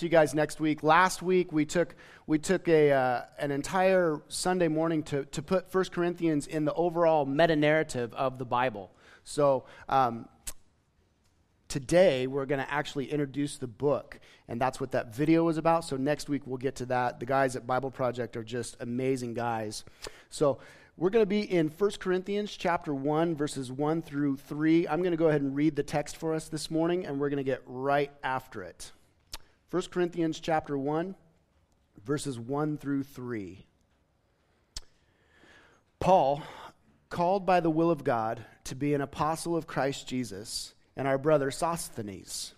to you guys next week. Last week we took we took a uh, an entire Sunday morning to to put 1 Corinthians in the overall meta narrative of the Bible. So. Um, today we're going to actually introduce the book and that's what that video was about so next week we'll get to that the guys at bible project are just amazing guys so we're going to be in 1 corinthians chapter 1 verses 1 through 3 i'm going to go ahead and read the text for us this morning and we're going to get right after it 1 Corinthians chapter 1 verses 1 through 3. Paul, called by the will of God to be an apostle of Christ Jesus, and our brother Sosthenes,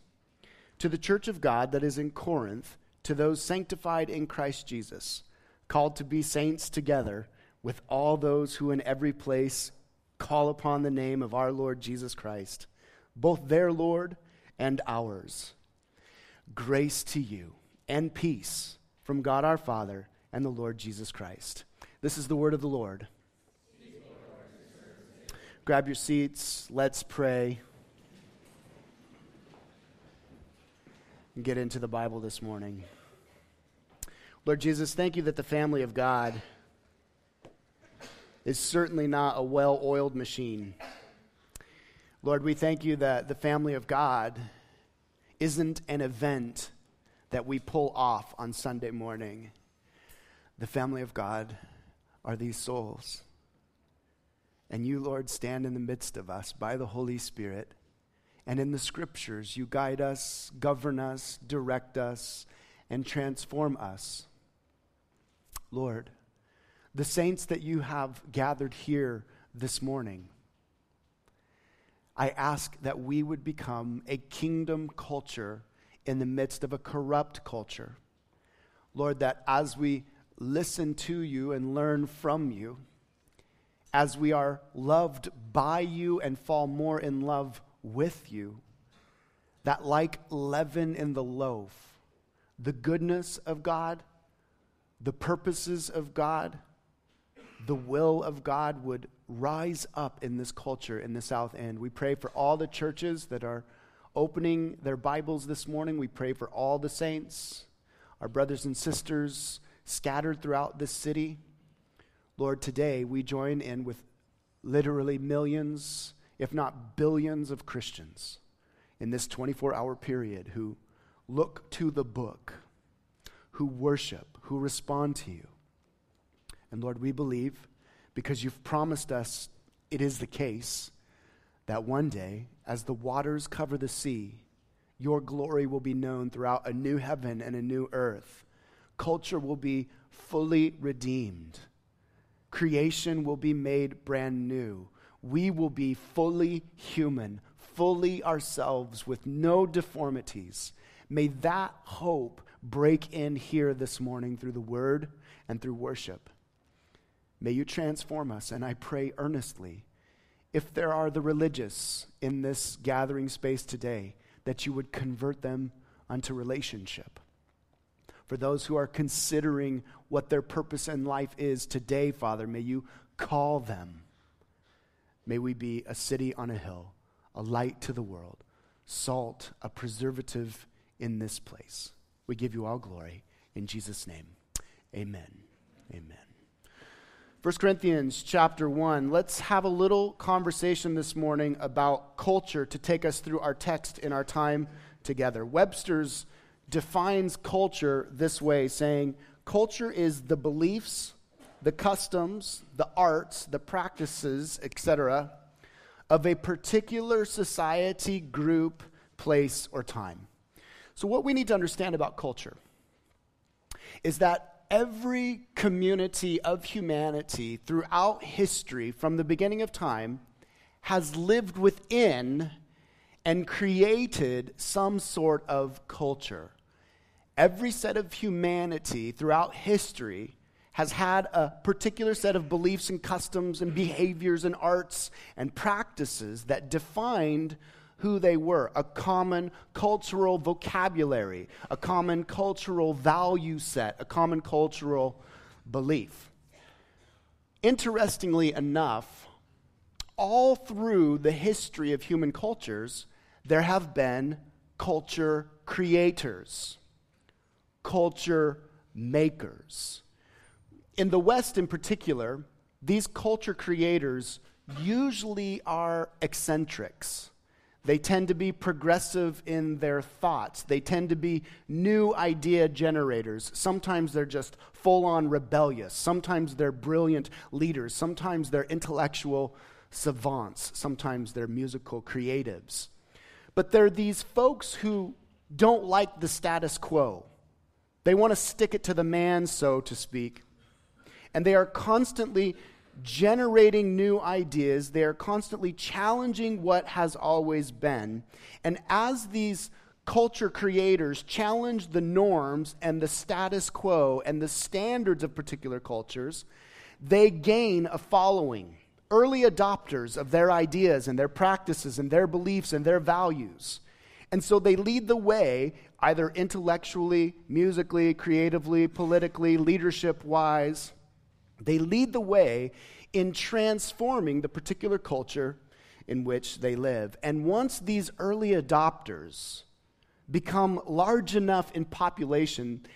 to the church of God that is in Corinth, to those sanctified in Christ Jesus, called to be saints together with all those who in every place call upon the name of our Lord Jesus Christ, both their Lord and ours. Grace to you and peace from God our Father and the Lord Jesus Christ. This is the word of the Lord. Grab your seats. Let's pray. And get into the Bible this morning. Lord Jesus, thank you that the family of God is certainly not a well oiled machine. Lord, we thank you that the family of God isn't an event that we pull off on Sunday morning. The family of God are these souls. And you, Lord, stand in the midst of us by the Holy Spirit. And in the scriptures, you guide us, govern us, direct us, and transform us. Lord, the saints that you have gathered here this morning, I ask that we would become a kingdom culture in the midst of a corrupt culture. Lord, that as we listen to you and learn from you, as we are loved by you and fall more in love with you, that like leaven in the loaf, the goodness of God, the purposes of God, the will of God would rise up in this culture in the South End. We pray for all the churches that are opening their Bibles this morning. We pray for all the saints, our brothers and sisters scattered throughout this city. Lord, today we join in with literally millions, if not billions, of Christians in this 24 hour period who look to the book, who worship, who respond to you. And Lord, we believe because you've promised us it is the case that one day, as the waters cover the sea, your glory will be known throughout a new heaven and a new earth. Culture will be fully redeemed. Creation will be made brand new. We will be fully human, fully ourselves with no deformities. May that hope break in here this morning through the word and through worship. May you transform us, and I pray earnestly, if there are the religious in this gathering space today, that you would convert them unto relationship. For those who are considering what their purpose in life is today, Father, may you call them. May we be a city on a hill, a light to the world, salt, a preservative in this place. We give you all glory. In Jesus' name, amen. Amen. 1 Corinthians chapter 1. Let's have a little conversation this morning about culture to take us through our text in our time together. Webster's defines culture this way, saying, Culture is the beliefs, the customs, the arts, the practices, etc., of a particular society, group, place, or time. So, what we need to understand about culture is that every community of humanity throughout history, from the beginning of time, has lived within and created some sort of culture. Every set of humanity throughout history has had a particular set of beliefs and customs and behaviors and arts and practices that defined who they were, a common cultural vocabulary, a common cultural value set, a common cultural belief. Interestingly enough, all through the history of human cultures, there have been culture creators. culture makers. In the West, in particular, these culture creators usually are eccentrics. They tend to be progressive in their thoughts. They tend to be new idea generators. Sometimes they're just full on rebellious. Sometimes they're brilliant leaders. Sometimes they're intellectual savants. Sometimes they're musical creatives. But they're these folks who don't like the status quo. They want to stick it to the man, so to speak. And they are constantly generating new ideas. They are constantly challenging what has always been. And as these culture creators challenge the norms and the status quo and the standards of particular cultures, they gain a following. Early adopters of their ideas and their practices and their beliefs and their values. And so they lead the way, either intellectually, musically, creatively, politically, leadership wise. They lead the way in transforming the particular culture in which they live. And once these early adopters become large enough in population,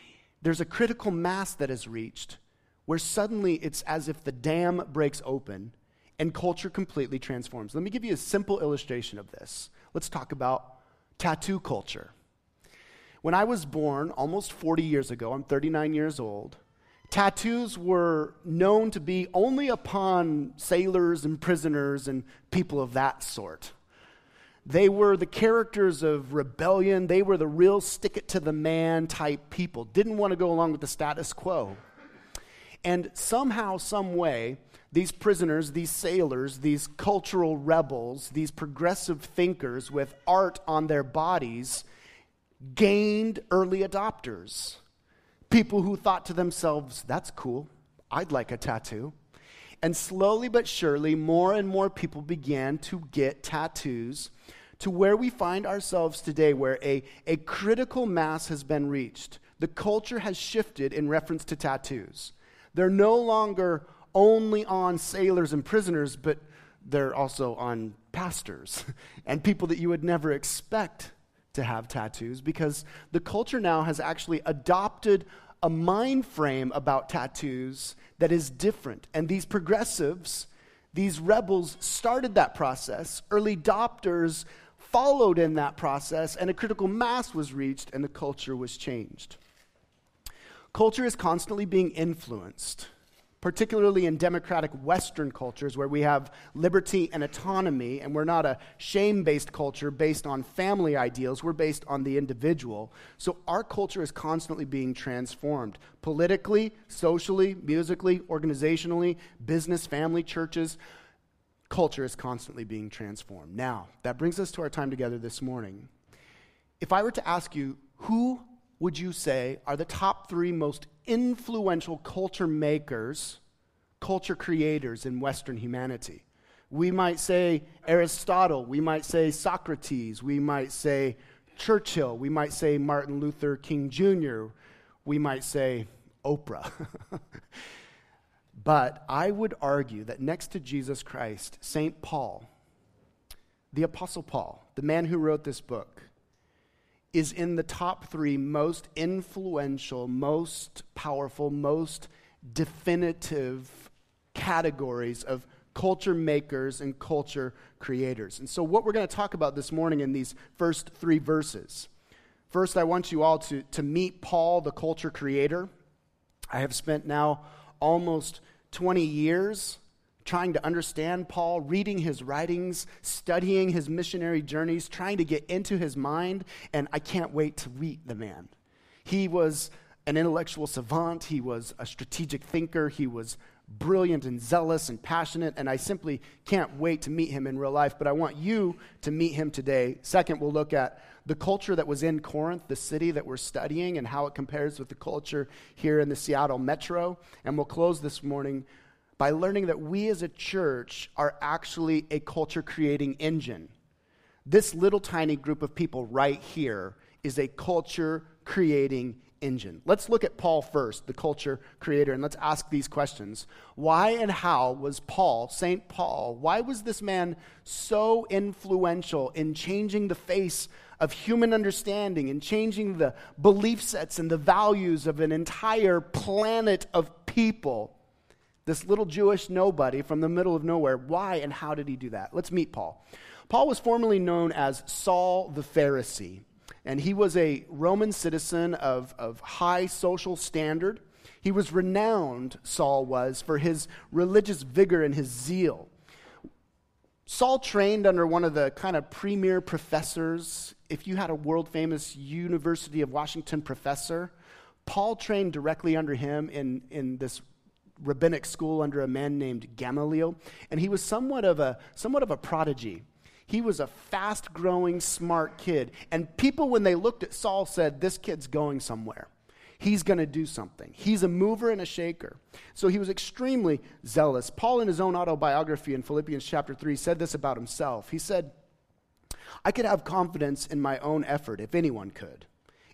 there's a critical mass that is reached where suddenly it's as if the dam breaks open and culture completely transforms. Let me give you a simple illustration of this. Let's talk about tattoo culture. When I was born almost 40 years ago, I'm 39 years old, tattoos were known to be only upon sailors and prisoners and people of that sort. They were the characters of rebellion. They were the real stick it to the man type people, didn't want to go along with the status quo. And somehow, some way, these prisoners, these sailors, these cultural rebels, these progressive thinkers with art on their bodies gained early adopters. People who thought to themselves, that's cool, I'd like a tattoo. And slowly but surely, more and more people began to get tattoos to where we find ourselves today, where a, a critical mass has been reached. The culture has shifted in reference to tattoos. They're no longer only on sailors and prisoners, but they're also on pastors and people that you would never expect to have tattoos because the culture now has actually adopted a mind frame about tattoos that is different. And these progressives, these rebels, started that process. Early adopters followed in that process, and a critical mass was reached, and the culture was changed. Culture is constantly being influenced particularly in democratic Western cultures where we have liberty and autonomy, and we're not a shame based culture based on family ideals, we're based on the individual. So our culture is constantly being transformed politically, socially, musically, organizationally, business, family, churches. Culture is constantly being transformed. Now, that brings us to our time together this morning. If I were to ask you, who would you say are the top three most influential culture makers, culture creators in Western humanity? We might say Aristotle, we might say Socrates, we might say Churchill, we might say Martin Luther King Jr., we might say Oprah. but I would argue that next to Jesus Christ, St. Paul, the Apostle Paul, the man who wrote this book, is in the top three most influential, most powerful, most definitive categories of culture makers and culture creators. And so, what we're going to talk about this morning in these first three verses. First, I want you all to, to meet Paul, the culture creator. I have spent now almost 20 years trying to understand Paul, reading his writings, studying his missionary journeys, trying to get into his mind, and I can't wait to meet the man. He was an intellectual savant, he was a strategic thinker, he was brilliant and zealous and passionate, and I simply can't wait to meet him in real life. But I want you to meet him today. Second, we'll look at the culture that was in Corinth, the city that we're studying, and how it compares with the culture here in the Seattle metro. And we'll close this morning by learning that we as a church are actually a culture creating engine. This little tiny group of people right here is a culture creating engine. Let's look at Paul first, the culture creator, and let's ask these questions. Why and how was Paul, St. Paul, why was this man so influential in changing the face of human understanding and changing the belief sets and the values of an entire planet of people? This little Jewish nobody from the middle of nowhere. Why and how did he do that? Let's meet Paul. Paul was formerly known as Saul the Pharisee and he was a Roman citizen of, of high social standard. He was renowned, Saul was, for his religious vigor and his zeal. Saul trained under one of the kind of premier professors. If you had a world famous University of Washington professor, Paul trained directly under him in, in this rabbinic school under a man named Gamaliel, and he was somewhat of a, somewhat of a prodigy. He was a fast growing, smart kid. And people, when they looked at Saul, said, This kid's going somewhere. He's going to do something. He's a mover and a shaker. So he was extremely zealous. Paul, in his own autobiography in Philippians chapter 3, said this about himself. He said, I could have confidence in my own effort if anyone could.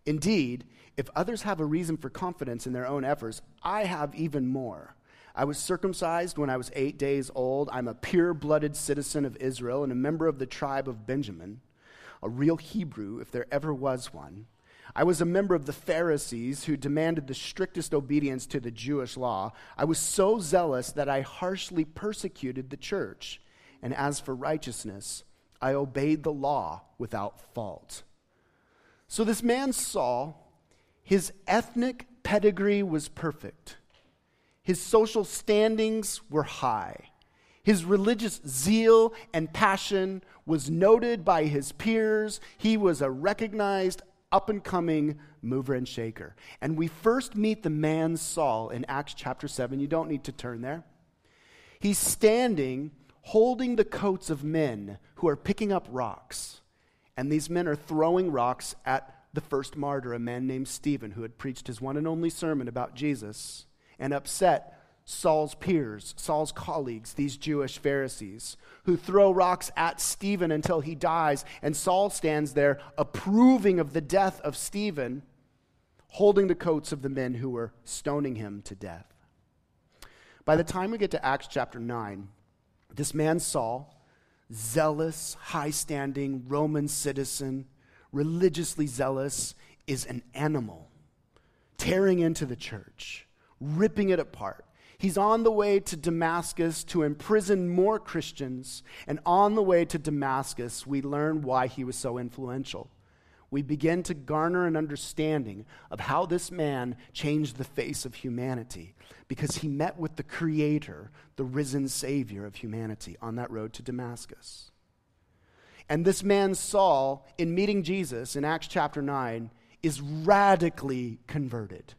Indeed, if others have a reason for confidence in their own efforts, I have even more. I was circumcised when I was eight days old. I'm a pure blooded citizen of Israel and a member of the tribe of Benjamin, a real Hebrew, if there ever was one. I was a member of the Pharisees who demanded the strictest obedience to the Jewish law. I was so zealous that I harshly persecuted the church. And as for righteousness, I obeyed the law without fault. So this man Saul, his ethnic pedigree was perfect. His social standings were high. His religious zeal and passion was noted by his peers. He was a recognized up and coming mover and shaker. And we first meet the man Saul in Acts chapter 7. You don't need to turn there. He's standing holding the coats of men who are picking up rocks. And these men are throwing rocks at the first martyr, a man named Stephen, who had preached his one and only sermon about Jesus and upset Saul's peers, Saul's colleagues, these Jewish Pharisees, who throw rocks at Stephen until he dies. And Saul stands there approving of the death of Stephen, holding the coats of the men who were stoning him to death. By the time we get to Acts chapter 9, this man Saul, zealous, high standing Roman citizen, religiously zealous, is an animal tearing into the church ripping it apart. He's on the way to Damascus to imprison more Christians. And on the way to Damascus, we learn why he was so influential. We begin to garner an understanding of how this man changed the face of humanity because he met with the Creator, the risen Savior of humanity, on that road to Damascus. And this man, Saul, in meeting Jesus in Acts chapter 9, is radically converted.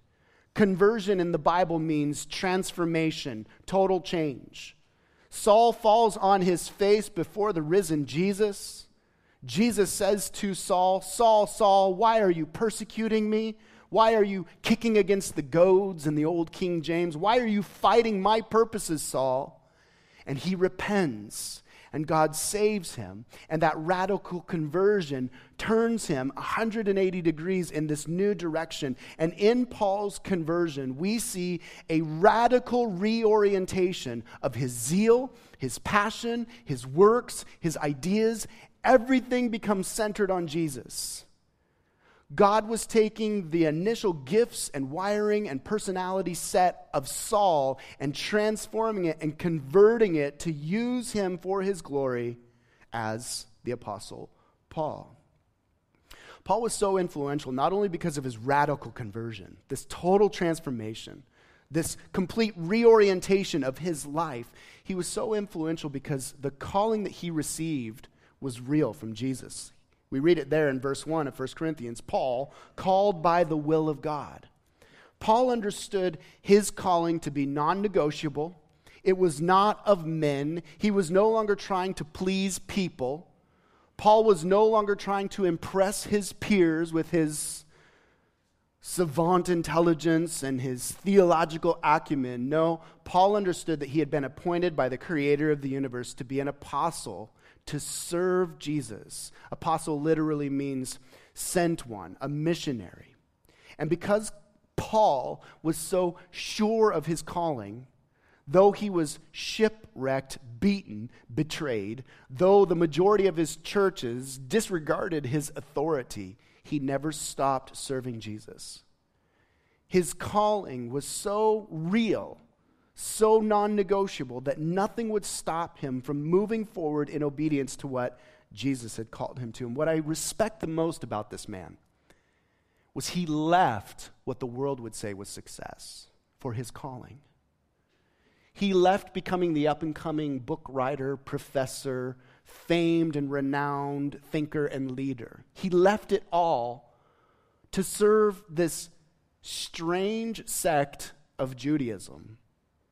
Conversion in the Bible means transformation, total change. Saul falls on his face before the risen Jesus. Jesus says to Saul, Saul, Saul, why are you persecuting me? Why are you kicking against the goads in the old King James? Why are you fighting my purposes, Saul? And he repents and God saves him. And that radical conversion turns him 180 degrees in this new direction. And in Paul's conversion, we see a radical reorientation of his zeal, his passion, his works, his ideas. Everything becomes centered on Jesus. God was taking the initial gifts and wiring and personality set of Saul and transforming it and converting it to use him for his glory as the Apostle Paul. Paul was so influential not only because of his radical conversion, this total transformation, this complete reorientation of his life, he was so influential because the calling that he received was real from Jesus. We read it there in verse 1 of 1 Corinthians Paul, called by the will of God. Paul understood his calling to be non negotiable. It was not of men. He was no longer trying to please people. Paul was no longer trying to impress his peers with his savant intelligence and his theological acumen. No, Paul understood that he had been appointed by the creator of the universe to be an apostle to serve Jesus. Apostle literally means sent one, a missionary. And because Paul was so sure of his calling, though he was shipwrecked, beaten, betrayed, though the majority of his churches disregarded his authority, he never stopped serving Jesus. His calling was so real, so non negotiable, that nothing would stop him from moving forward in obedience to what Jesus had called him to. And what I respect the most about this man was he left what the world would say was success for his calling. He left becoming the up and coming book writer, professor, famed and renowned thinker and leader. He left it all to serve this strange sect of Judaism,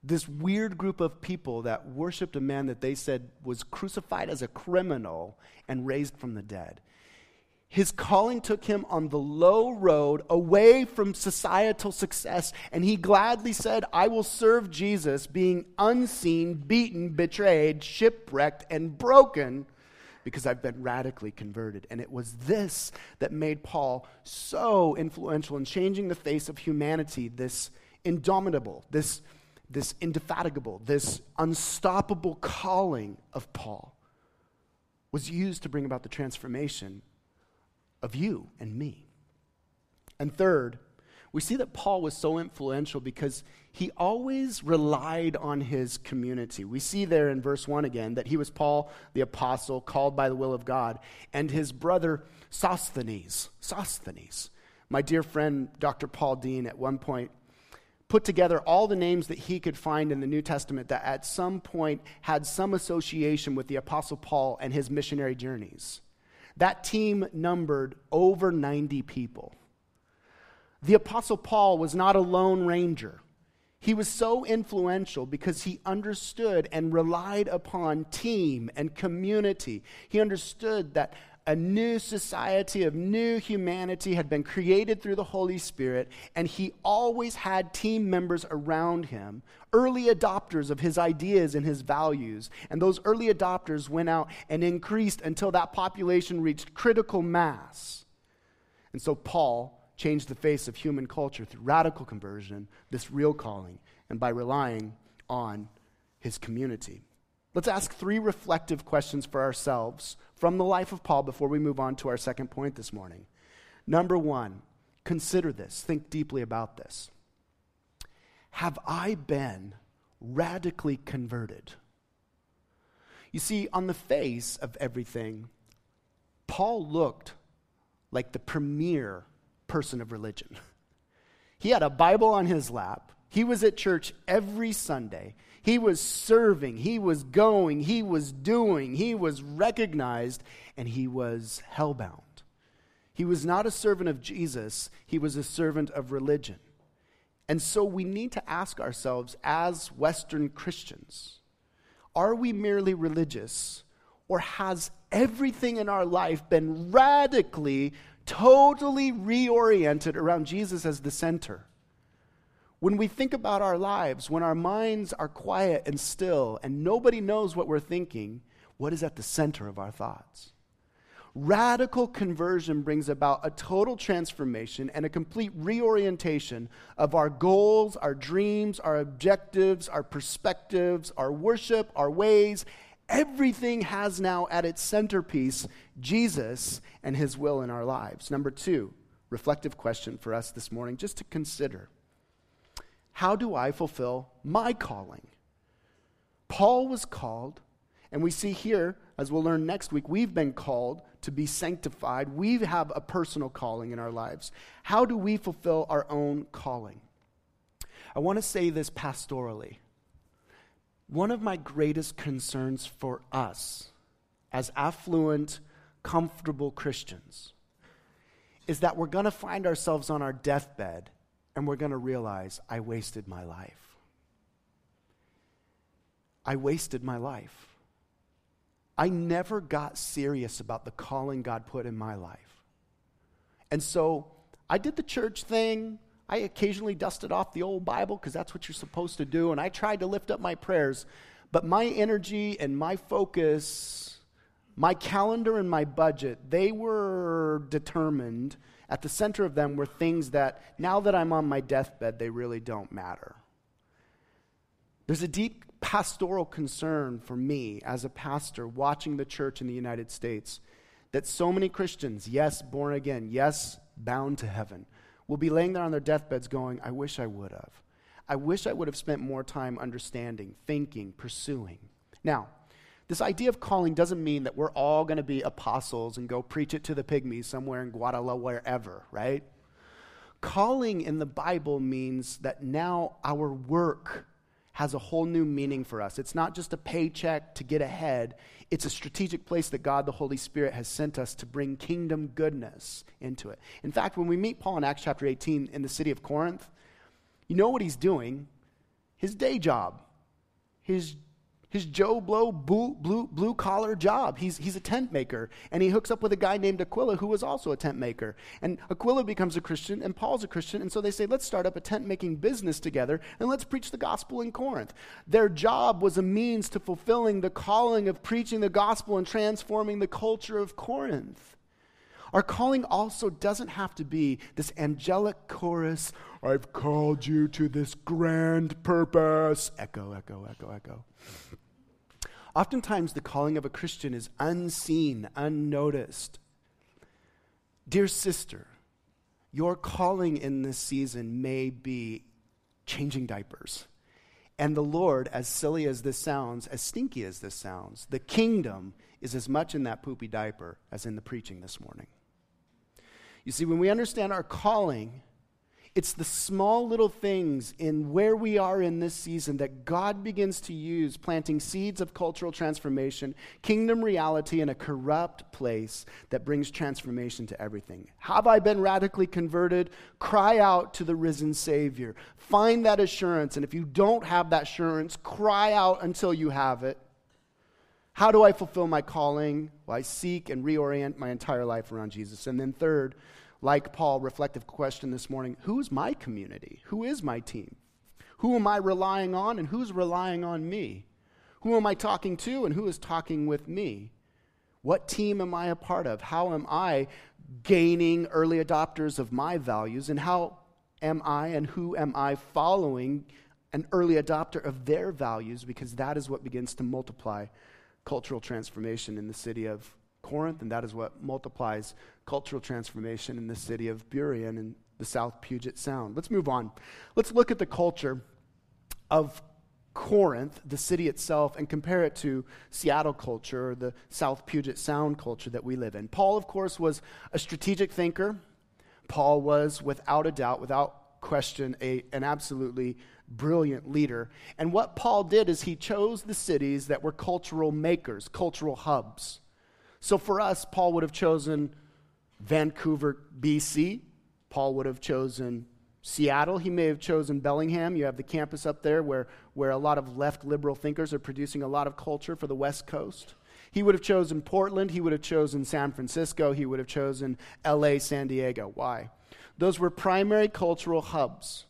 this weird group of people that worshiped a man that they said was crucified as a criminal and raised from the dead. His calling took him on the low road away from societal success, and he gladly said, I will serve Jesus, being unseen, beaten, betrayed, shipwrecked, and broken because I've been radically converted. And it was this that made Paul so influential in changing the face of humanity this indomitable, this, this indefatigable, this unstoppable calling of Paul was used to bring about the transformation of you and me. And third, we see that Paul was so influential because he always relied on his community. We see there in verse 1 again that he was Paul the apostle, called by the will of God, and his brother Sosthenes. Sosthenes. My dear friend, Dr. Paul Dean, at one point put together all the names that he could find in the New Testament that at some point had some association with the apostle Paul and his missionary journeys. That team numbered over 90 people. The Apostle Paul was not a lone ranger. He was so influential because he understood and relied upon team and community. He understood that a new society of new humanity had been created through the Holy Spirit, and he always had team members around him, early adopters of his ideas and his values. And those early adopters went out and increased until that population reached critical mass. And so Paul changed the face of human culture through radical conversion, this real calling, and by relying on his community. Let's ask three reflective questions for ourselves from the life of Paul before we move on to our second point this morning. Number one, consider this, think deeply about this. Have I been radically converted? You see, on the face of everything, Paul looked like the premier person of religion. He had a Bible on his lap. He was at church every Sunday. He was serving, he was going, he was doing, he was recognized, and he was hellbound. He was not a servant of Jesus, he was a servant of religion. And so we need to ask ourselves as Western Christians are we merely religious, or has everything in our life been radically, totally reoriented around Jesus as the center? When we think about our lives, when our minds are quiet and still and nobody knows what we're thinking, what is at the center of our thoughts? Radical conversion brings about a total transformation and a complete reorientation of our goals, our dreams, our objectives, our perspectives, our worship, our ways. Everything has now at its centerpiece Jesus and his will in our lives. Number two, reflective question for us this morning, just to consider. How do I fulfill my calling? Paul was called, and we see here, as we'll learn next week, we've been called to be sanctified. We have a personal calling in our lives. How do we fulfill our own calling? I want to say this pastorally. One of my greatest concerns for us as affluent, comfortable Christians is that we're going to find ourselves on our deathbed and we're going to realize I wasted my life. I wasted my life. I never got serious about the calling God put in my life. And so I did the church thing. I occasionally dusted off the old Bible because that's what you're supposed to do. And I tried to lift up my prayers. But my energy and my focus, my calendar and my budget, they were determined at the center of them were things that, now that I'm on my deathbed, they really don't matter. There's a deep pastoral concern for me as a pastor watching the church in the United States that so many Christians, yes, born again, yes, bound to heaven, will be laying there on their deathbeds going, I wish I would have. I wish I would have spent more time understanding, thinking, pursuing. Now, this idea of calling doesn't mean that we're all going to be apostles and go preach it to the pygmies somewhere in Guatemala, wherever, right? Calling in the Bible means that now our work has a whole new meaning for us. It's not just a paycheck to get ahead, it's a strategic place that God the Holy Spirit has sent us to bring kingdom goodness into it. In fact, when we meet Paul in Acts chapter 18 in the city of Corinth, you know what he's doing? His day job, his his Joe Blow blue, blue, blue collar job. He's, he's a tent maker. And he hooks up with a guy named Aquila who was also a tent maker. And Aquila becomes a Christian and Paul's a Christian. And so they say, let's start up a tent making business together and let's preach the gospel in Corinth. Their job was a means to fulfilling the calling of preaching the gospel and transforming the culture of Corinth. Our calling also doesn't have to be this angelic chorus, I've called you to this grand purpose. Echo, echo, echo, echo. Oftentimes, the calling of a Christian is unseen, unnoticed. Dear sister, your calling in this season may be changing diapers. And the Lord, as silly as this sounds, as stinky as this sounds, the kingdom is as much in that poopy diaper as in the preaching this morning. You see, when we understand our calling, it's the small little things in where we are in this season that God begins to use, planting seeds of cultural transformation, kingdom reality in a corrupt place that brings transformation to everything. Have I been radically converted? Cry out to the risen Savior. Find that assurance. And if you don't have that assurance, cry out until you have it. How do I fulfill my calling? Well, I seek and reorient my entire life around Jesus. And then, third, like Paul, reflective question this morning who's my community? Who is my team? Who am I relying on and who's relying on me? Who am I talking to and who is talking with me? What team am I a part of? How am I gaining early adopters of my values? And how am I and who am I following an early adopter of their values? Because that is what begins to multiply cultural transformation in the city of Corinth, and that is what multiplies cultural transformation in the city of Burien in the South Puget Sound. Let's move on. Let's look at the culture of Corinth, the city itself, and compare it to Seattle culture or the South Puget Sound culture that we live in. Paul, of course, was a strategic thinker. Paul was, without a doubt, without question, a, an absolutely brilliant leader. And what Paul did is he chose the cities that were cultural makers, cultural hubs. So for us, Paul would have chosen Vancouver, BC. Paul would have chosen Seattle. He may have chosen Bellingham. You have the campus up there where, where a lot of left liberal thinkers are producing a lot of culture for the West Coast. He would have chosen Portland. He would have chosen San Francisco. He would have chosen LA, San Diego. Why? Those were primary cultural hubs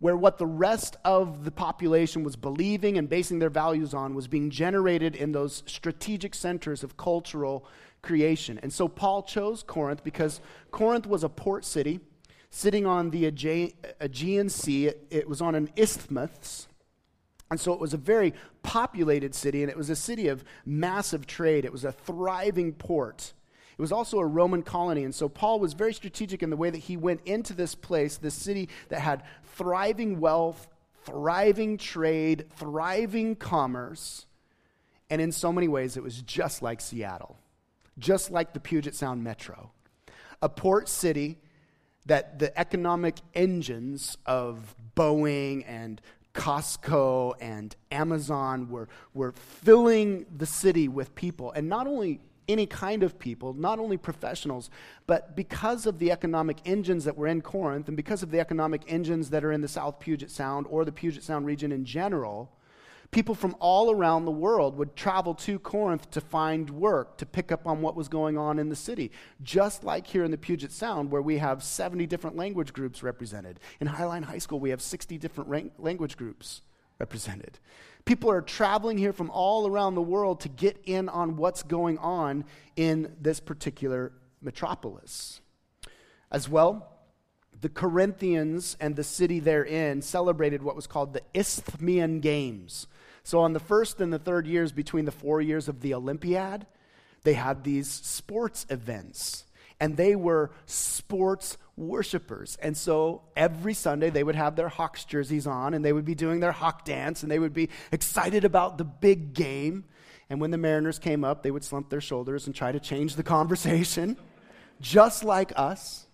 where what the rest of the population was believing and basing their values on was being generated in those strategic centers of cultural creation. And so Paul chose Corinth because Corinth was a port city sitting on the Aegean Sea. It, was on an isthmus. And so it was a very populated city, and it was a city of massive trade. It was a thriving port. It was also a Roman colony. And so Paul was very strategic in the way that he went into this place, this city that had thriving wealth, thriving trade, thriving commerce. And in so many ways, it was just like Seattle, just like the Puget Sound Metro. A port city that the economic engines of Boeing and Costco and Amazon were, were filling the city with people. And not only any kind of people, not only professionals, but because of the economic engines that were in Corinth and because of the economic engines that are in the South Puget Sound or the Puget Sound region in general, people from all around the world would travel to Corinth to find work, to pick up on what was going on in the city. Just like here in the Puget Sound, where we have 70 different language groups represented. In Highline High School, we have 60 different language groups represented. People are traveling here from all around the world to get in on what's going on in this particular metropolis. As well, the Corinthians and the city therein celebrated what was called the Isthmian Games. So, on the first and the third years between the four years of the Olympiad, they had these sports events, and they were sports worshipers. And so every Sunday they would have their Hawks jerseys on, and they would be doing their Hawk dance, and they would be excited about the big game. And when the Mariners came up, they would slump their shoulders and try to change the conversation, just like us.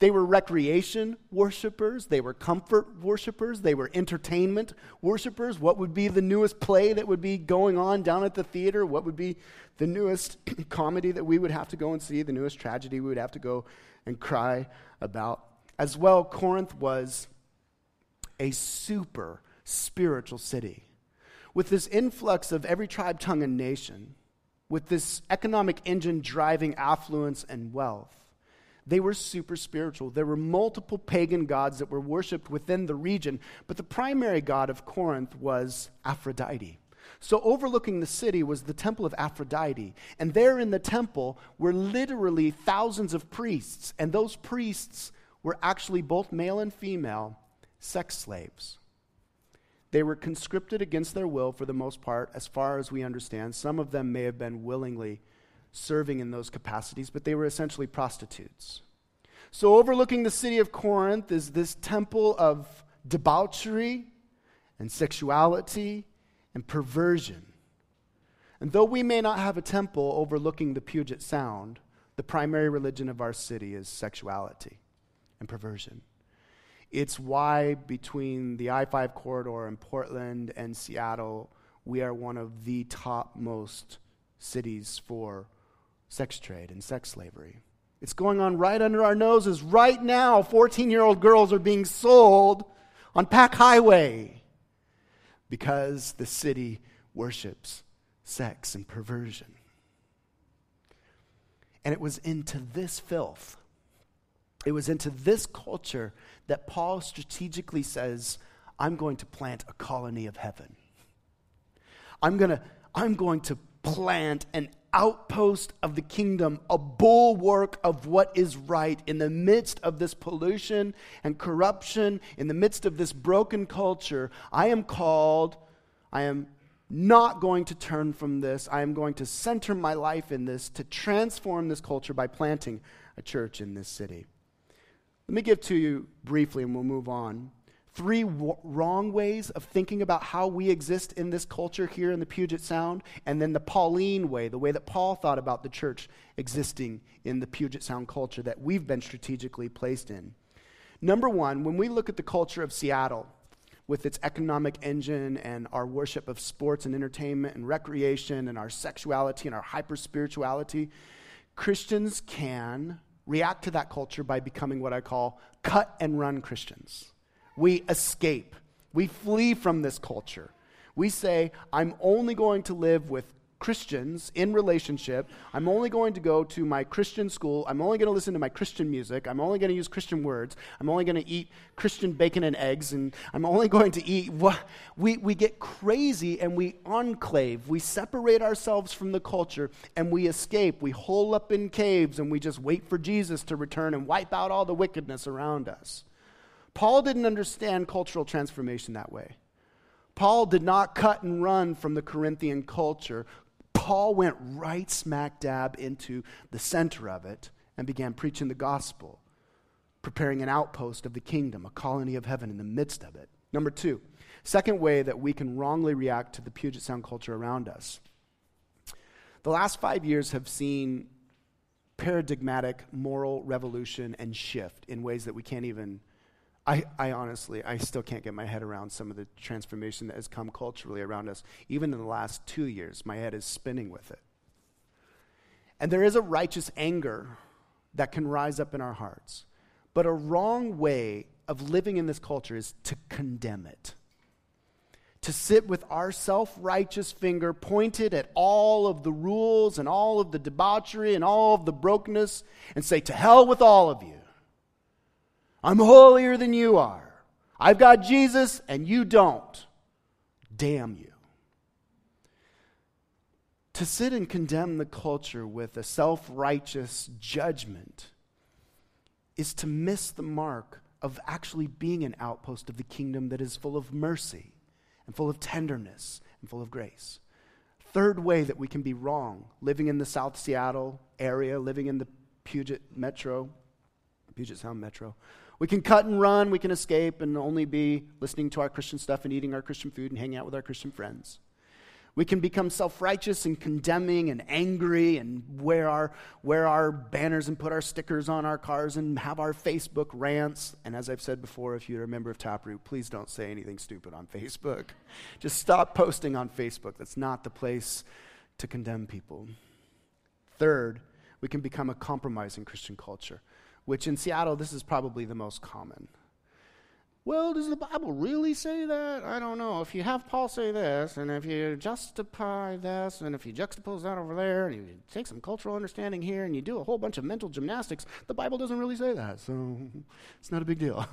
They were recreation worshipers. They were comfort worshipers. They were entertainment worshipers. What would be the newest play that would be going on down at the theater? What would be the newest comedy that we would have to go and see? The newest tragedy we would have to go and cry about? As well, Corinth was a super spiritual city. With this influx of every tribe, tongue, and nation, with this economic engine driving affluence and wealth, they were super spiritual. There were multiple pagan gods that were worshiped within the region, but the primary god of Corinth was Aphrodite. So, overlooking the city was the temple of Aphrodite. And there in the temple were literally thousands of priests. And those priests were actually both male and female sex slaves. They were conscripted against their will for the most part, as far as we understand. Some of them may have been willingly serving in those capacities, but they were essentially prostitutes. So, overlooking the city of Corinth is this temple of debauchery and sexuality and perversion. And though we may not have a temple overlooking the Puget Sound, the primary religion of our city is sexuality and perversion. It's why, between the I 5 corridor in Portland and Seattle, we are one of the topmost cities for sex trade and sex slavery. It's going on right under our noses. Right now, 14 year old girls are being sold on Pac Highway because the city worships sex and perversion. And it was into this filth, it was into this culture that Paul strategically says, I'm going to plant a colony of heaven. I'm to, I'm going to plant an outpost of the kingdom, a bulwark of what is right in the midst of this pollution and corruption, in the midst of this broken culture. I am called, I am not going to turn from this. I am going to center my life in this to transform this culture by planting a church in this city. Let me give to you briefly and we'll move on three w- wrong ways of thinking about how we exist in this culture here in the Puget Sound, and then the Pauline way, the way that Paul thought about the church existing in the Puget Sound culture that we've been strategically placed in. Number one, when we look at the culture of Seattle, with its economic engine and our worship of sports and entertainment and recreation and our sexuality and our hyper spirituality, Christians can react to that culture by becoming what I call cut and run Christians we escape. We flee from this culture. We say, I'm only going to live with Christians in relationship. I'm only going to go to my Christian school. I'm only going to listen to my Christian music. I'm only going to use Christian words. I'm only going to eat Christian bacon and eggs. And I'm only going to eat. What? We, we get crazy and we enclave. We separate ourselves from the culture and we escape. We hole up in caves and we just wait for Jesus to return and wipe out all the wickedness around us. Paul didn't understand cultural transformation that way. Paul did not cut and run from the Corinthian culture. Paul went right smack dab into the center of it and began preaching the gospel, preparing an outpost of the kingdom, a colony of heaven in the midst of it. Number two, second way that we can wrongly react to the Puget Sound culture around us. The last five years have seen paradigmatic moral revolution and shift in ways that we can't even I, I honestly, I still can't get my head around some of the transformation that has come culturally around us. Even in the last two years, my head is spinning with it. And there is a righteous anger that can rise up in our hearts. But a wrong way of living in this culture is to condemn it. To sit with our self righteous finger pointed at all of the rules and all of the debauchery and all of the brokenness and say, To hell with all of you. I'm holier than you are. I've got Jesus and you don't. Damn you. To sit and condemn the culture with a self righteous judgment is to miss the mark of actually being an outpost of the kingdom that is full of mercy and full of tenderness and full of grace. Third way that we can be wrong living in the South Seattle area, living in the Puget Metro, Puget Sound Metro. We can cut and run, we can escape and only be listening to our Christian stuff and eating our Christian food and hanging out with our Christian friends. We can become self righteous and condemning and angry and wear our, wear our banners and put our stickers on our cars and have our Facebook rants. And as I've said before, if you're a member of Taproot, please don't say anything stupid on Facebook. Just stop posting on Facebook. That's not the place to condemn people. Third, we can become a compromising Christian culture, which in Seattle, this is probably the most common. Well, does the Bible really say that? I don't know. If you have Paul say this, and if you justify this, and if you juxtapose that over there, and you take some cultural understanding here, and you do a whole bunch of mental gymnastics, the Bible doesn't really say that. So it's not a big deal.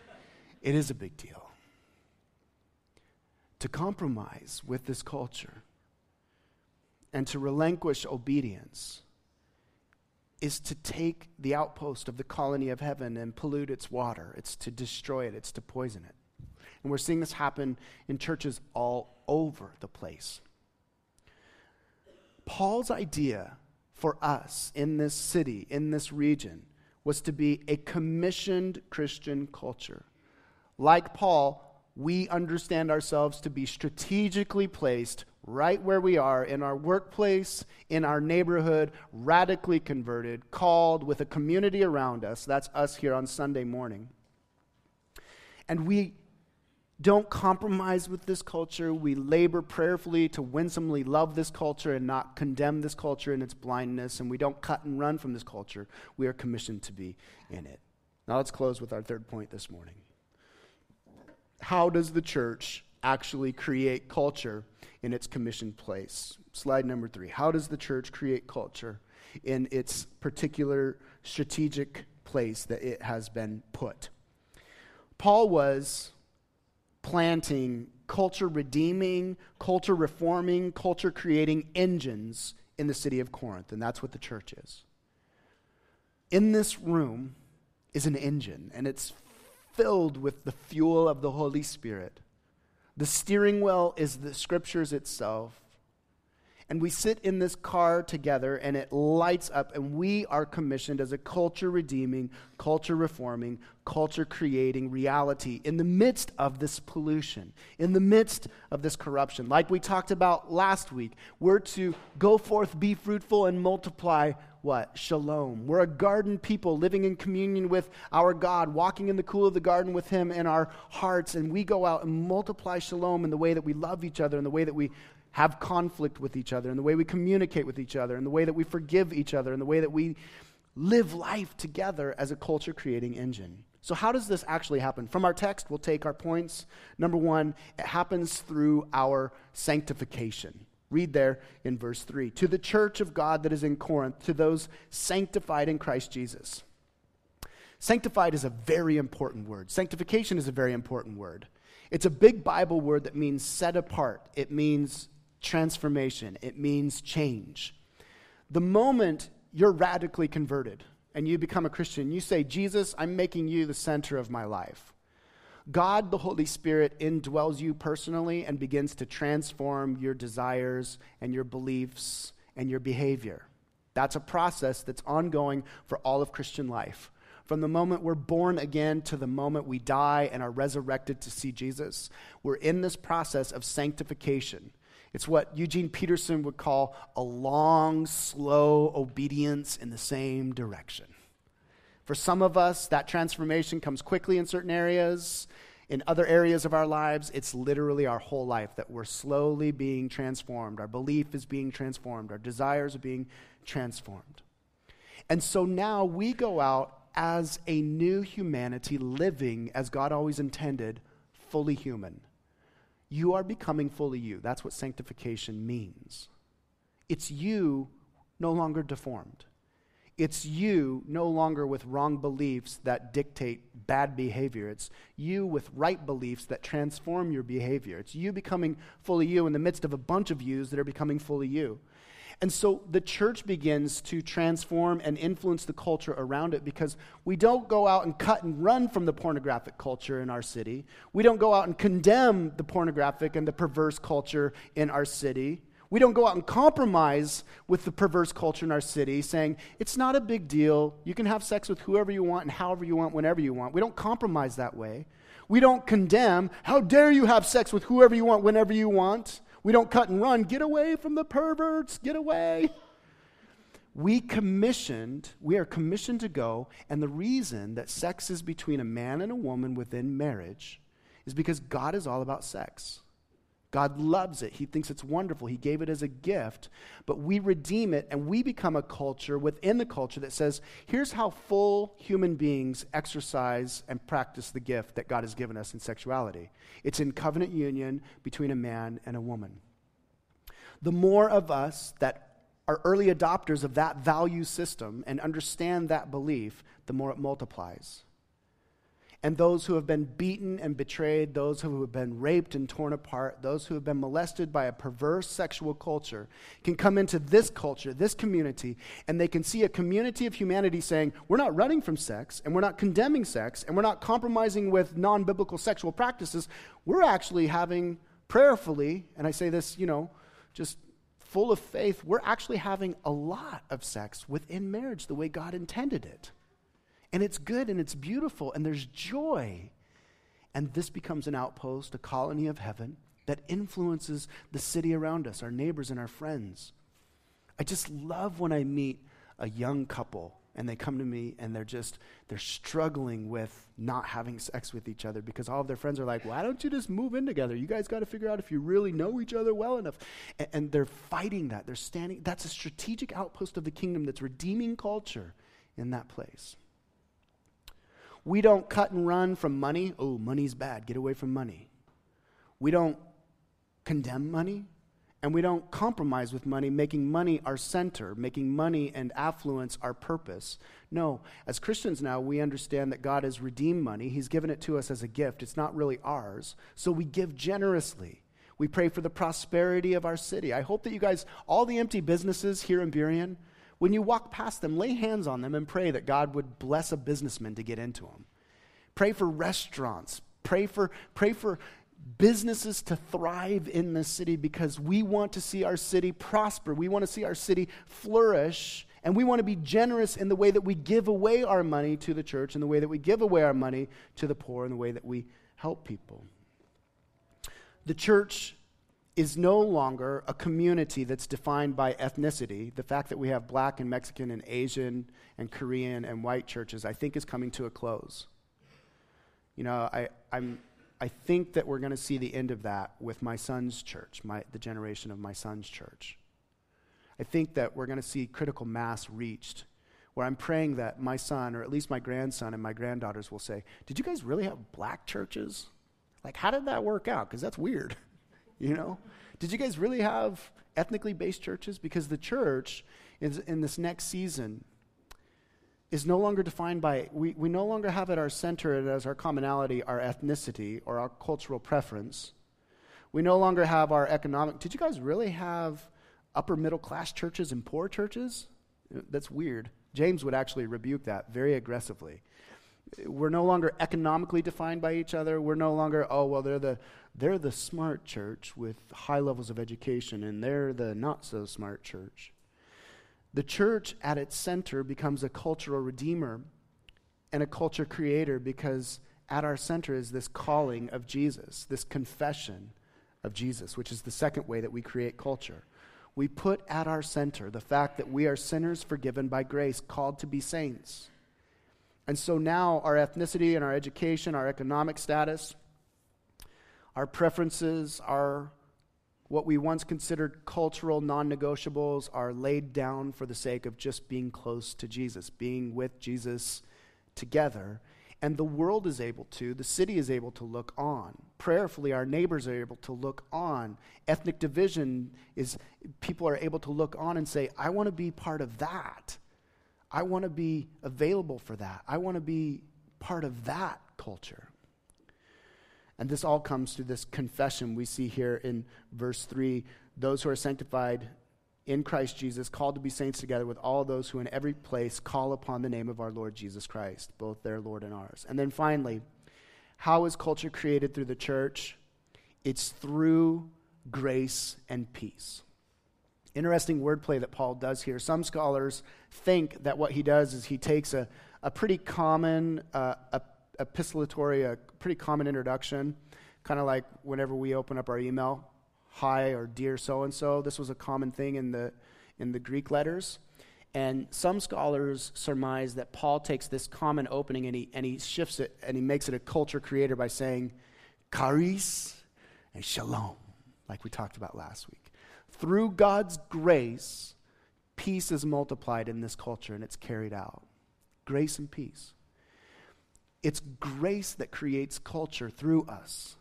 it is a big deal. To compromise with this culture and to relinquish obedience is to take the outpost of the colony of heaven and pollute its water. It's to destroy it, it's to poison it. And we're seeing this happen in churches all over the place. Paul's idea for us in this city, in this region, was to be a commissioned Christian culture. Like Paul, we understand ourselves to be strategically placed right where we are in our workplace, in our neighborhood, radically converted, called with a community around us. That's us here on Sunday morning. And we don't compromise with this culture. We labor prayerfully to winsomely love this culture and not condemn this culture in its blindness. And we don't cut and run from this culture. We are commissioned to be in it. Now let's close with our third point this morning. How does the church actually create culture in its commissioned place. Slide number three. How does the church create culture in its particular strategic place that it has been put? Paul was planting culture redeeming, culture reforming, culture creating engines in the city of Corinth, and that's what the church is. In this room is an engine, and it's filled with the fuel of the Holy Spirit. The steering wheel is the scriptures itself. And we sit in this car together and it lights up, and we are commissioned as a culture redeeming, culture reforming, culture creating reality in the midst of this pollution, in the midst of this corruption. Like we talked about last week, we're to go forth, be fruitful, and multiply what? Shalom. We're a garden people living in communion with our God, walking in the cool of the garden with Him in our hearts, and we go out and multiply shalom in the way that we love each other, in the way that we have conflict with each other, and the way we communicate with each other, and the way that we forgive each other, and the way that we live life together as a culture creating engine. So, how does this actually happen? From our text, we'll take our points. Number one, it happens through our sanctification. Read there in verse 3 To the church of God that is in Corinth, to those sanctified in Christ Jesus. Sanctified is a very important word. Sanctification is a very important word. It's a big Bible word that means set apart, it means transformation, it means change. The moment you're radically converted and you become a Christian, you say, Jesus, I'm making you the center of my life. God, the Holy Spirit, indwells you personally and begins to transform your desires and your beliefs and your behavior. That's a process that's ongoing for all of Christian life. From the moment we're born again to the moment we die and are resurrected to see Jesus, we're in this process of sanctification. It's what Eugene Peterson would call a long, slow obedience in the same direction. For some of us, that transformation comes quickly in certain areas. In other areas of our lives, it's literally our whole life that we're slowly being transformed. Our belief is being transformed. Our desires are being transformed. And so now we go out as a new humanity living as God always intended, fully human. You are becoming fully you. That's what sanctification means. It's you no longer deformed. It's you no longer with wrong beliefs that dictate bad behavior. It's you with right beliefs that transform your behavior. It's you becoming fully you in the midst of a bunch of yous that are becoming fully you. And so the church begins to transform and influence the culture around it because we don't go out and cut and run from the pornographic culture in our city. We don't go out and condemn the pornographic and the perverse culture in our city. We don't go out and compromise with the perverse culture in our city, saying, it's not a big deal. You can have sex with whoever you want and however you want, whenever you want. We don't compromise that way. We don't condemn, how dare you have sex with whoever you want, whenever you want. We don't cut and run, get away from the perverts, get away. We commissioned, we are commissioned to go, and the reason that sex is between a man and a woman within marriage is because God is all about sex. God loves it. He thinks it's wonderful. He gave it as a gift. But we redeem it and we become a culture within the culture that says, here's how full human beings exercise and practice the gift that God has given us in sexuality it's in covenant union between a man and a woman. The more of us that are early adopters of that value system and understand that belief, the more it multiplies and those who have been beaten and betrayed, those who have been raped and torn apart, those who have been molested by a perverse sexual culture can come into this culture, this community, and they can see a community of humanity saying, We're not running from sex, and we're not condemning sex, and we're not compromising with non biblical sexual practices. We're actually having prayerfully, and I say this, you know, just full of faith, we're actually having a lot of sex within marriage the way God intended it. And it's good and it's beautiful and there's joy. And this becomes an outpost, a colony of heaven that influences the city around us, our neighbors and our friends. I just love when I meet a young couple and they come to me and they're just they're struggling with not having sex with each other because all of their friends are like why don't you just move in together you guys got to figure out if you really know each other well enough and, and, they're fighting that they're standing that's a strategic outpost of the kingdom that's redeeming culture in that place we don't cut and run from money. Oh, money's bad. Get away from money. We don't condemn money. And we don't compromise with money, making money our center, making money and affluence our purpose. No, as Christians now, we understand that God has redeemed money. He's given it to us as a gift. It's not really ours. So we give generously. We pray for the prosperity of our city. I hope that you guys, all the empty businesses here in Burien, when you walk past them, lay hands on them and pray that God would bless a businessman to get into them. Pray for restaurants. Pray for, pray for businesses to thrive in this city because we want to see our city prosper. We want to see our city flourish. And we want to be generous in the way that we give away our money to the church, in the way that we give away our money to the poor, in the way that we help people. The church is no longer a community that's defined by ethnicity. The fact that we have black and Mexican and Asian and Korean and white churches, I think, is coming to a close. You know, I, I'm, I think that we're going to see the end of that with my son's church, my, the generation of my son's church. I think that we're going to see critical mass reached where I'm praying that my son, or at least my grandson and my granddaughters, will say, Did you guys really have black churches? Like, how did that work out? Because that's weird. You know? Did you guys really have ethnically based churches? Because the church is in this next season is no longer defined by, we, we no longer have at our center and as our commonality our ethnicity or our cultural preference. We no longer have our economic. Did you guys really have upper middle class churches and poor churches? That's weird. James would actually rebuke that very aggressively. We're no longer economically defined by each other. We're no longer, oh, well, they're the, they're the smart church with high levels of education, and they're the not so smart church. The church at its center becomes a cultural redeemer and a culture creator because at our center is this calling of Jesus, this confession of Jesus, which is the second way that we create culture. We put at our center the fact that we are sinners forgiven by grace, called to be saints. And so now our ethnicity and our education, our economic status, our preferences, our what we once considered cultural non negotiables are laid down for the sake of just being close to Jesus, being with Jesus together. And the world is able to, the city is able to look on. Prayerfully, our neighbors are able to look on. Ethnic division is, people are able to look on and say, I want to be part of that. I want to be available for that. I want to be part of that culture. And this all comes through this confession we see here in verse 3 those who are sanctified in Christ Jesus, called to be saints together with all those who in every place call upon the name of our Lord Jesus Christ, both their Lord and ours. And then finally, how is culture created through the church? It's through grace and peace. Interesting wordplay that Paul does here. Some scholars think that what he does is he takes a, a pretty common uh, epistolatory, a pretty common introduction, kind of like whenever we open up our email hi or dear so and so. This was a common thing in the, in the Greek letters. And some scholars surmise that Paul takes this common opening and he, and he shifts it and he makes it a culture creator by saying, charis and shalom, like we talked about last week. Through God's grace, peace is multiplied in this culture and it's carried out. Grace and peace. It's grace that creates culture through us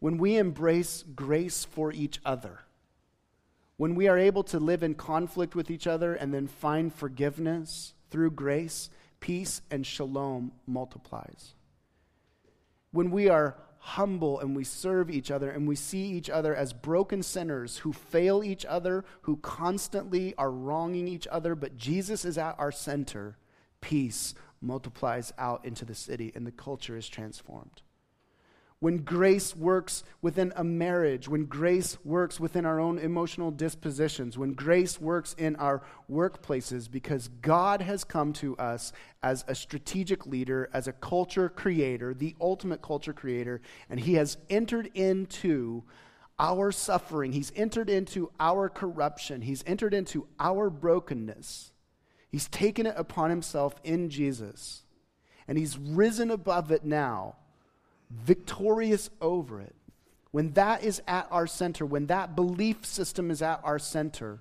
when we embrace grace for each other, when we are able to live in conflict with each other and then find forgiveness through grace, peace and shalom multiplies. When we are humble and we serve each other and we see each other as broken sinners who fail each other, who constantly are wronging each other, but Jesus is at our center, peace multiplies out into the city and the culture is transformed when grace works within a marriage, when grace works within our own emotional dispositions, when grace works in our workplaces, because God has come to us as a strategic leader, as a culture creator, the ultimate culture creator, and He has entered into our suffering, He's entered into our corruption, He's entered into our brokenness. He's taken it upon Himself in Jesus, and He's risen above it now victorious over it, when that is at our center, when that belief system is at our center,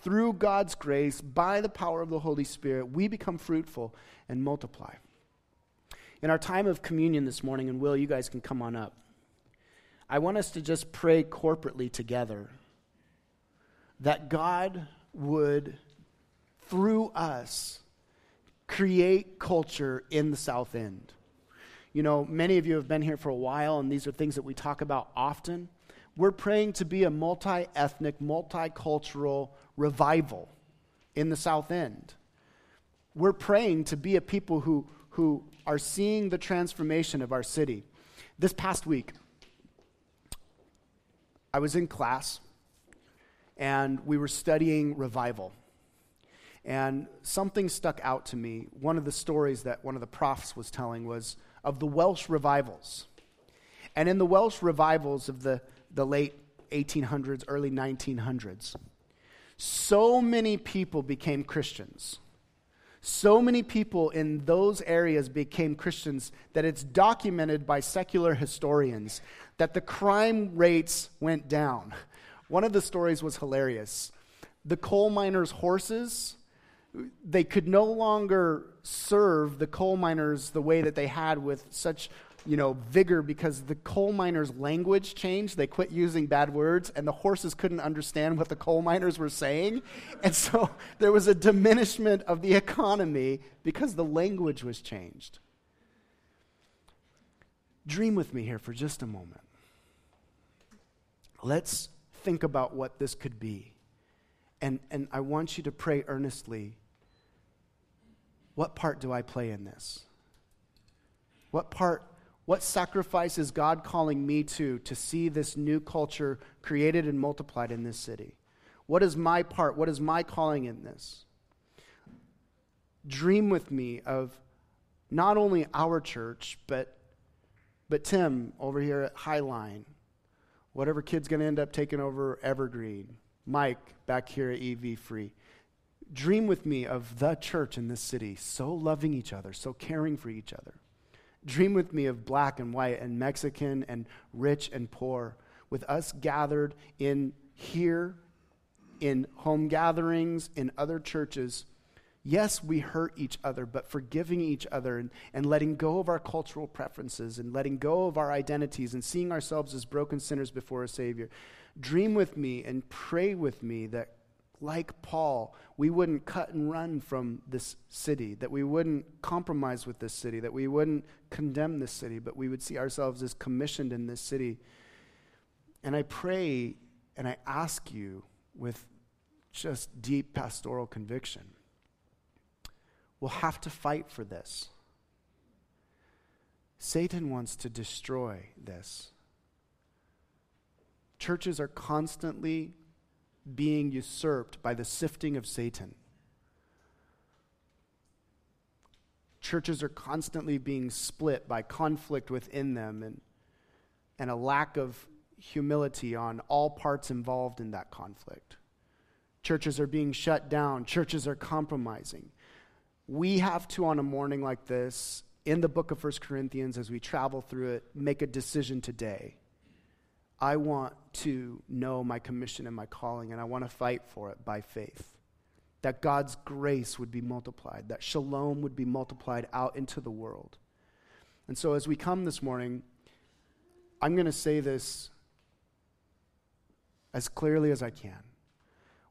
through God's grace, by the power of the Holy Spirit, we become fruitful and multiply. In our time of communion this morning, and Will, you guys can come on up, I want us to just pray corporately together that God would, through us, create culture in the South End. You know, many of you have been here for a while, and these are things that we talk about often. We're praying to be a multi ethnic, multicultural revival in the South End. We're praying to be a people who, who are seeing the transformation of our city. This past week, I was in class and we were studying revival. And something stuck out to me. One of the stories that one of the profs was telling was of the Welsh revivals. And in the Welsh revivals of the, the late 1800s, early 1900s, so many people became Christians. So many people in those areas became Christians that it's documented by secular historians that the crime rates went down. One of the stories was hilarious. The coal miners' horses they could no longer serve the coal miners the way that they had with such you know vigor because the coal miners language changed. They quit using bad words and the horses couldn't understand what the coal miners were saying. And so there was a diminishment of the economy because the language was changed. Dream with me here for just a moment. Let's think about what this could be and, and I want you to pray earnestly what part do I play in this? What part, what sacrifice is God calling me to to see this new culture created and multiplied in this city? What is my part? What is my calling in this? Dream with me of not only our church, but, but Tim over here at Highline, whatever kid's going to end up taking over Evergreen, Mike back here at EV Free. Dream with me of the church in this city, so loving each other, so caring for each other. Dream with me of black and white and Mexican and rich and poor, with us gathered in here, in home gatherings, in other churches. Yes, we hurt each other, but forgiving each other and, and letting go of our cultural preferences and letting go of our identities and seeing ourselves as broken sinners before a Savior. Dream with me and pray with me that like Paul, we wouldn't cut and run from this city, that we wouldn't compromise with this city, that we wouldn't condemn this city, but we would see ourselves as commissioned in this city. And I pray and I ask you, with just deep pastoral conviction. We'll have to fight for this. Satan wants to destroy this. Churches are constantly being usurped by the sifting of Satan. Churches are constantly being split by conflict within them and, and a lack of humility on all parts involved in that conflict. Churches are being shut down, churches are compromising. We have to, on a morning like this, in the book of 1 Corinthians, as we travel through it, make a decision today. I want to know my commission and my calling, and I want to fight for it by faith. That God's grace would be multiplied, that shalom would be multiplied out into the world. And so, as we come this morning, I'm going to say this as clearly as I can.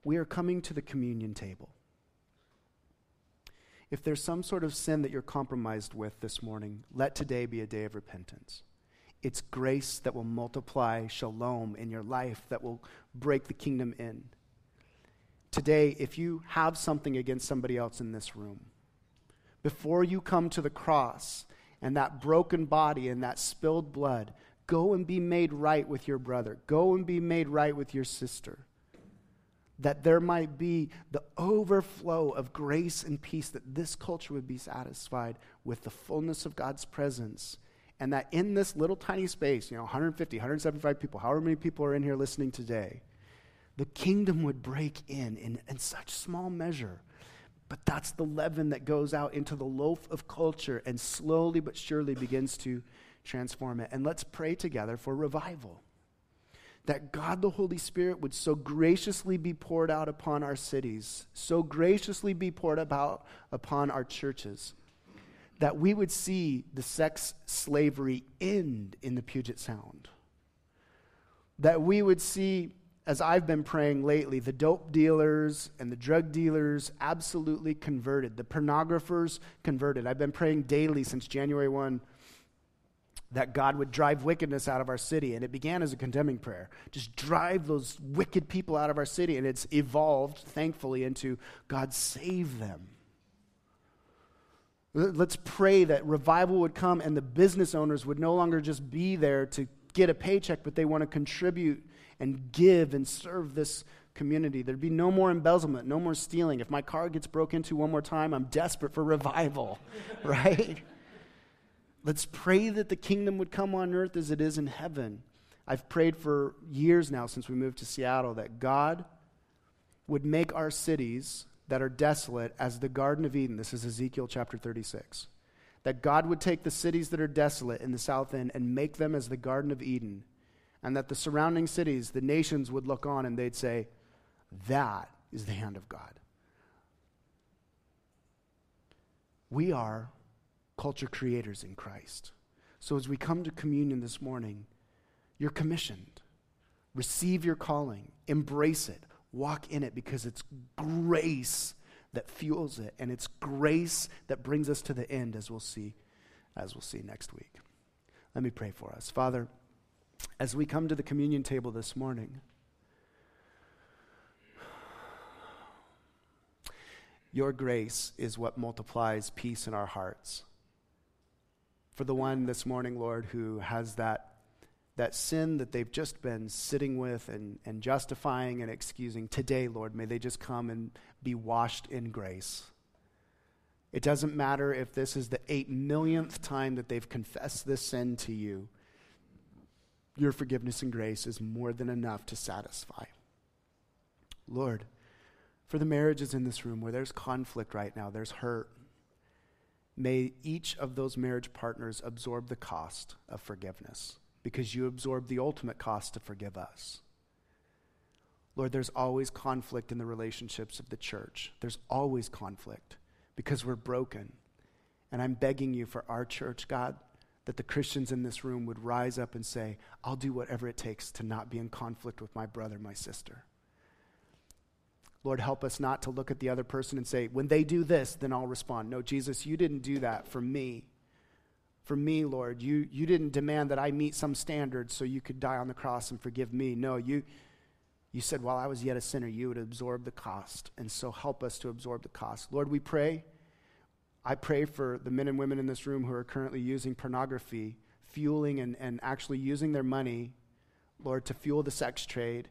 We are coming to the communion table. If there's some sort of sin that you're compromised with this morning, let today be a day of repentance. It's grace that will multiply shalom in your life, that will break the kingdom in. Today, if you have something against somebody else in this room, before you come to the cross and that broken body and that spilled blood, go and be made right with your brother. Go and be made right with your sister that there might be the overflow of grace and peace, that this culture would be satisfied with the fullness of God's presence. And that in this little tiny space, you know, 150, 175 people, however many people are in here listening today, the kingdom would break in, in in such small measure. But that's the leaven that goes out into the loaf of culture and slowly but surely begins to transform it. And let's pray together for revival that God the Holy Spirit would so graciously be poured out upon our cities, so graciously be poured about upon our churches, that we would see the sex slavery end in the Puget Sound. That we would see, as I've been praying lately, the dope dealers and the drug dealers absolutely converted, the pornographers converted. I've been praying daily since January 1 that God would drive wickedness out of our city. And it began as a condemning prayer. Just drive those wicked people out of our city. And it's evolved, thankfully, into God save them. Let's pray that revival would come and the business owners would no longer just be there to get a paycheck, but they want to contribute and give and serve this community. There'd be no more embezzlement, no more stealing. If my car gets broke into one more time, I'm desperate for revival, right? Let's pray that the kingdom would come on earth as it is in heaven. I've prayed for years now since we moved to Seattle that God would make our cities that are desolate as the Garden of Eden. This is Ezekiel chapter 36. That God would take the cities that are desolate in the south end and make them as the Garden of Eden. And that the surrounding cities, the nations would look on and they'd say, That is the hand of God. We are culture creators in Christ. So as we come to communion this morning, you're commissioned. Receive your calling, embrace it, walk in it because it's grace that fuels it and it's grace that brings us to the end as we'll see as we'll see next week. Let me pray for us. Father, as we come to the communion table this morning, your grace is what multiplies peace in our hearts for the one this morning, Lord, who has that, that sin that they've just been sitting with and, and justifying and excusing. Today, Lord, may they just come and be washed in grace. It doesn't matter if this is the eight millionth time that they've confessed this sin to you. Your forgiveness and grace is more than enough to satisfy. Lord, for the marriages in this room where there's conflict right now, there's hurt, May each of those marriage partners absorb the cost of forgiveness because you absorb the ultimate cost to forgive us. Lord, there's always conflict in the relationships of the church. There's always conflict because we're broken. And I'm begging you for our church, God, that the Christians in this room would rise up and say, I'll do whatever it takes to not be in conflict with my brother, my sister. Lord, help us not to look at the other person and say, when they do this, then I'll respond. No, Jesus, you didn't do that for me. For me, Lord, you, you didn't demand that I meet some standards so you could die on the cross and forgive me. No, you, You said, while I was yet a sinner, you would absorb the cost. And so help us to absorb the cost. Lord, we pray. I pray for the men and women in this room who are currently using pornography, fueling and, and actually using their money, Lord, to fuel the sex trade,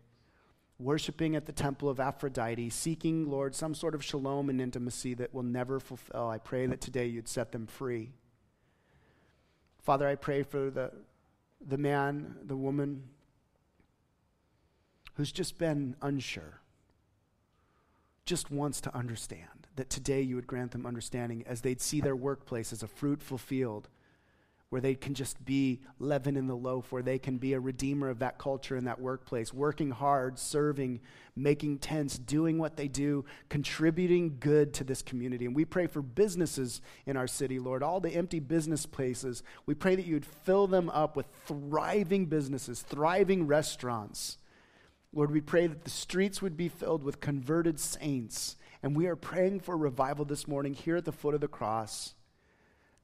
worshiping at the temple of Aphrodite, seeking, Lord, some sort of shalom and intimacy that will never fulfill. I pray that today you'd set them free. Father, I pray for the, the man, the woman, who's just been unsure, just wants to understand, that today you would grant them understanding as they'd see their workplace as a fruitful field where they can just be leaven in the loaf, where they can be a redeemer of that culture in that workplace, working hard, serving, making tents, doing what they do, contributing good to this community. And we pray for businesses in our city, Lord, all the empty business places. We pray that you would fill them up with thriving businesses, thriving restaurants Lord, we pray that the streets would be filled with converted saints. And we are praying for revival this morning here at the foot of the cross.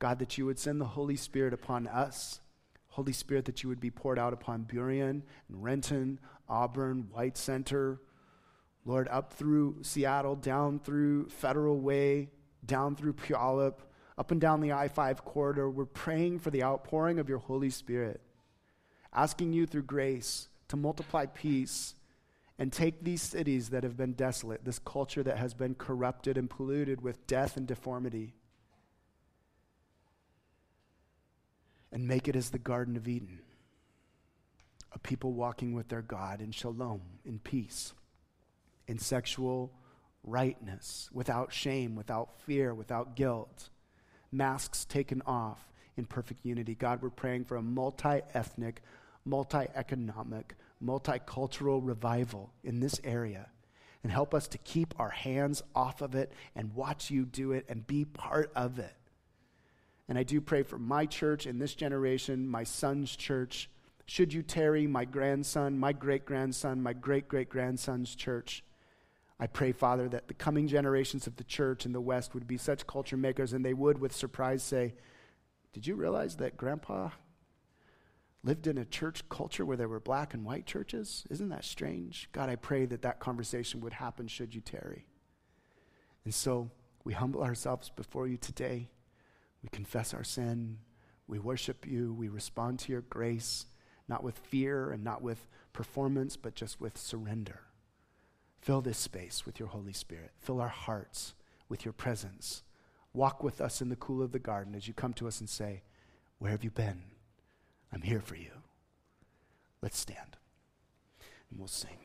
God, that you would send the Holy Spirit upon us. Holy Spirit, that you would be poured out upon Burien and Renton, Auburn, White Center, Lord, up through Seattle, down through Federal Way, down through Puyallup, up and down the I 5 corridor. We're praying for the outpouring of your Holy Spirit, asking you through grace to multiply peace and take these cities that have been desolate, this culture that has been corrupted and polluted with death and deformity, and make it as the Garden of Eden a people walking with their God in shalom, in peace, in sexual rightness, without shame, without fear, without guilt, masks taken off in perfect unity. God, we're praying for a multi ethnic, multi economic, multicultural revival in this area and help us to keep our hands off of it and watch you do it and be part of it. And I do pray for my church in this generation, my son's church. Should you tarry, my grandson, my great grandson, my great great grandson's church. I pray, Father, that the coming generations of the church in the West would be such culture makers and they would, with surprise, say, Did you realize that grandpa lived in a church culture where there were black and white churches? Isn't that strange? God, I pray that that conversation would happen should you tarry. And so we humble ourselves before you today. We confess our sin. We worship you. We respond to your grace, not with fear and not with performance, but just with surrender. Fill this space with your Holy Spirit. Fill our hearts with your presence. Walk with us in the cool of the garden as you come to us and say, Where have you been? I'm here for you. Let's stand and we'll sing.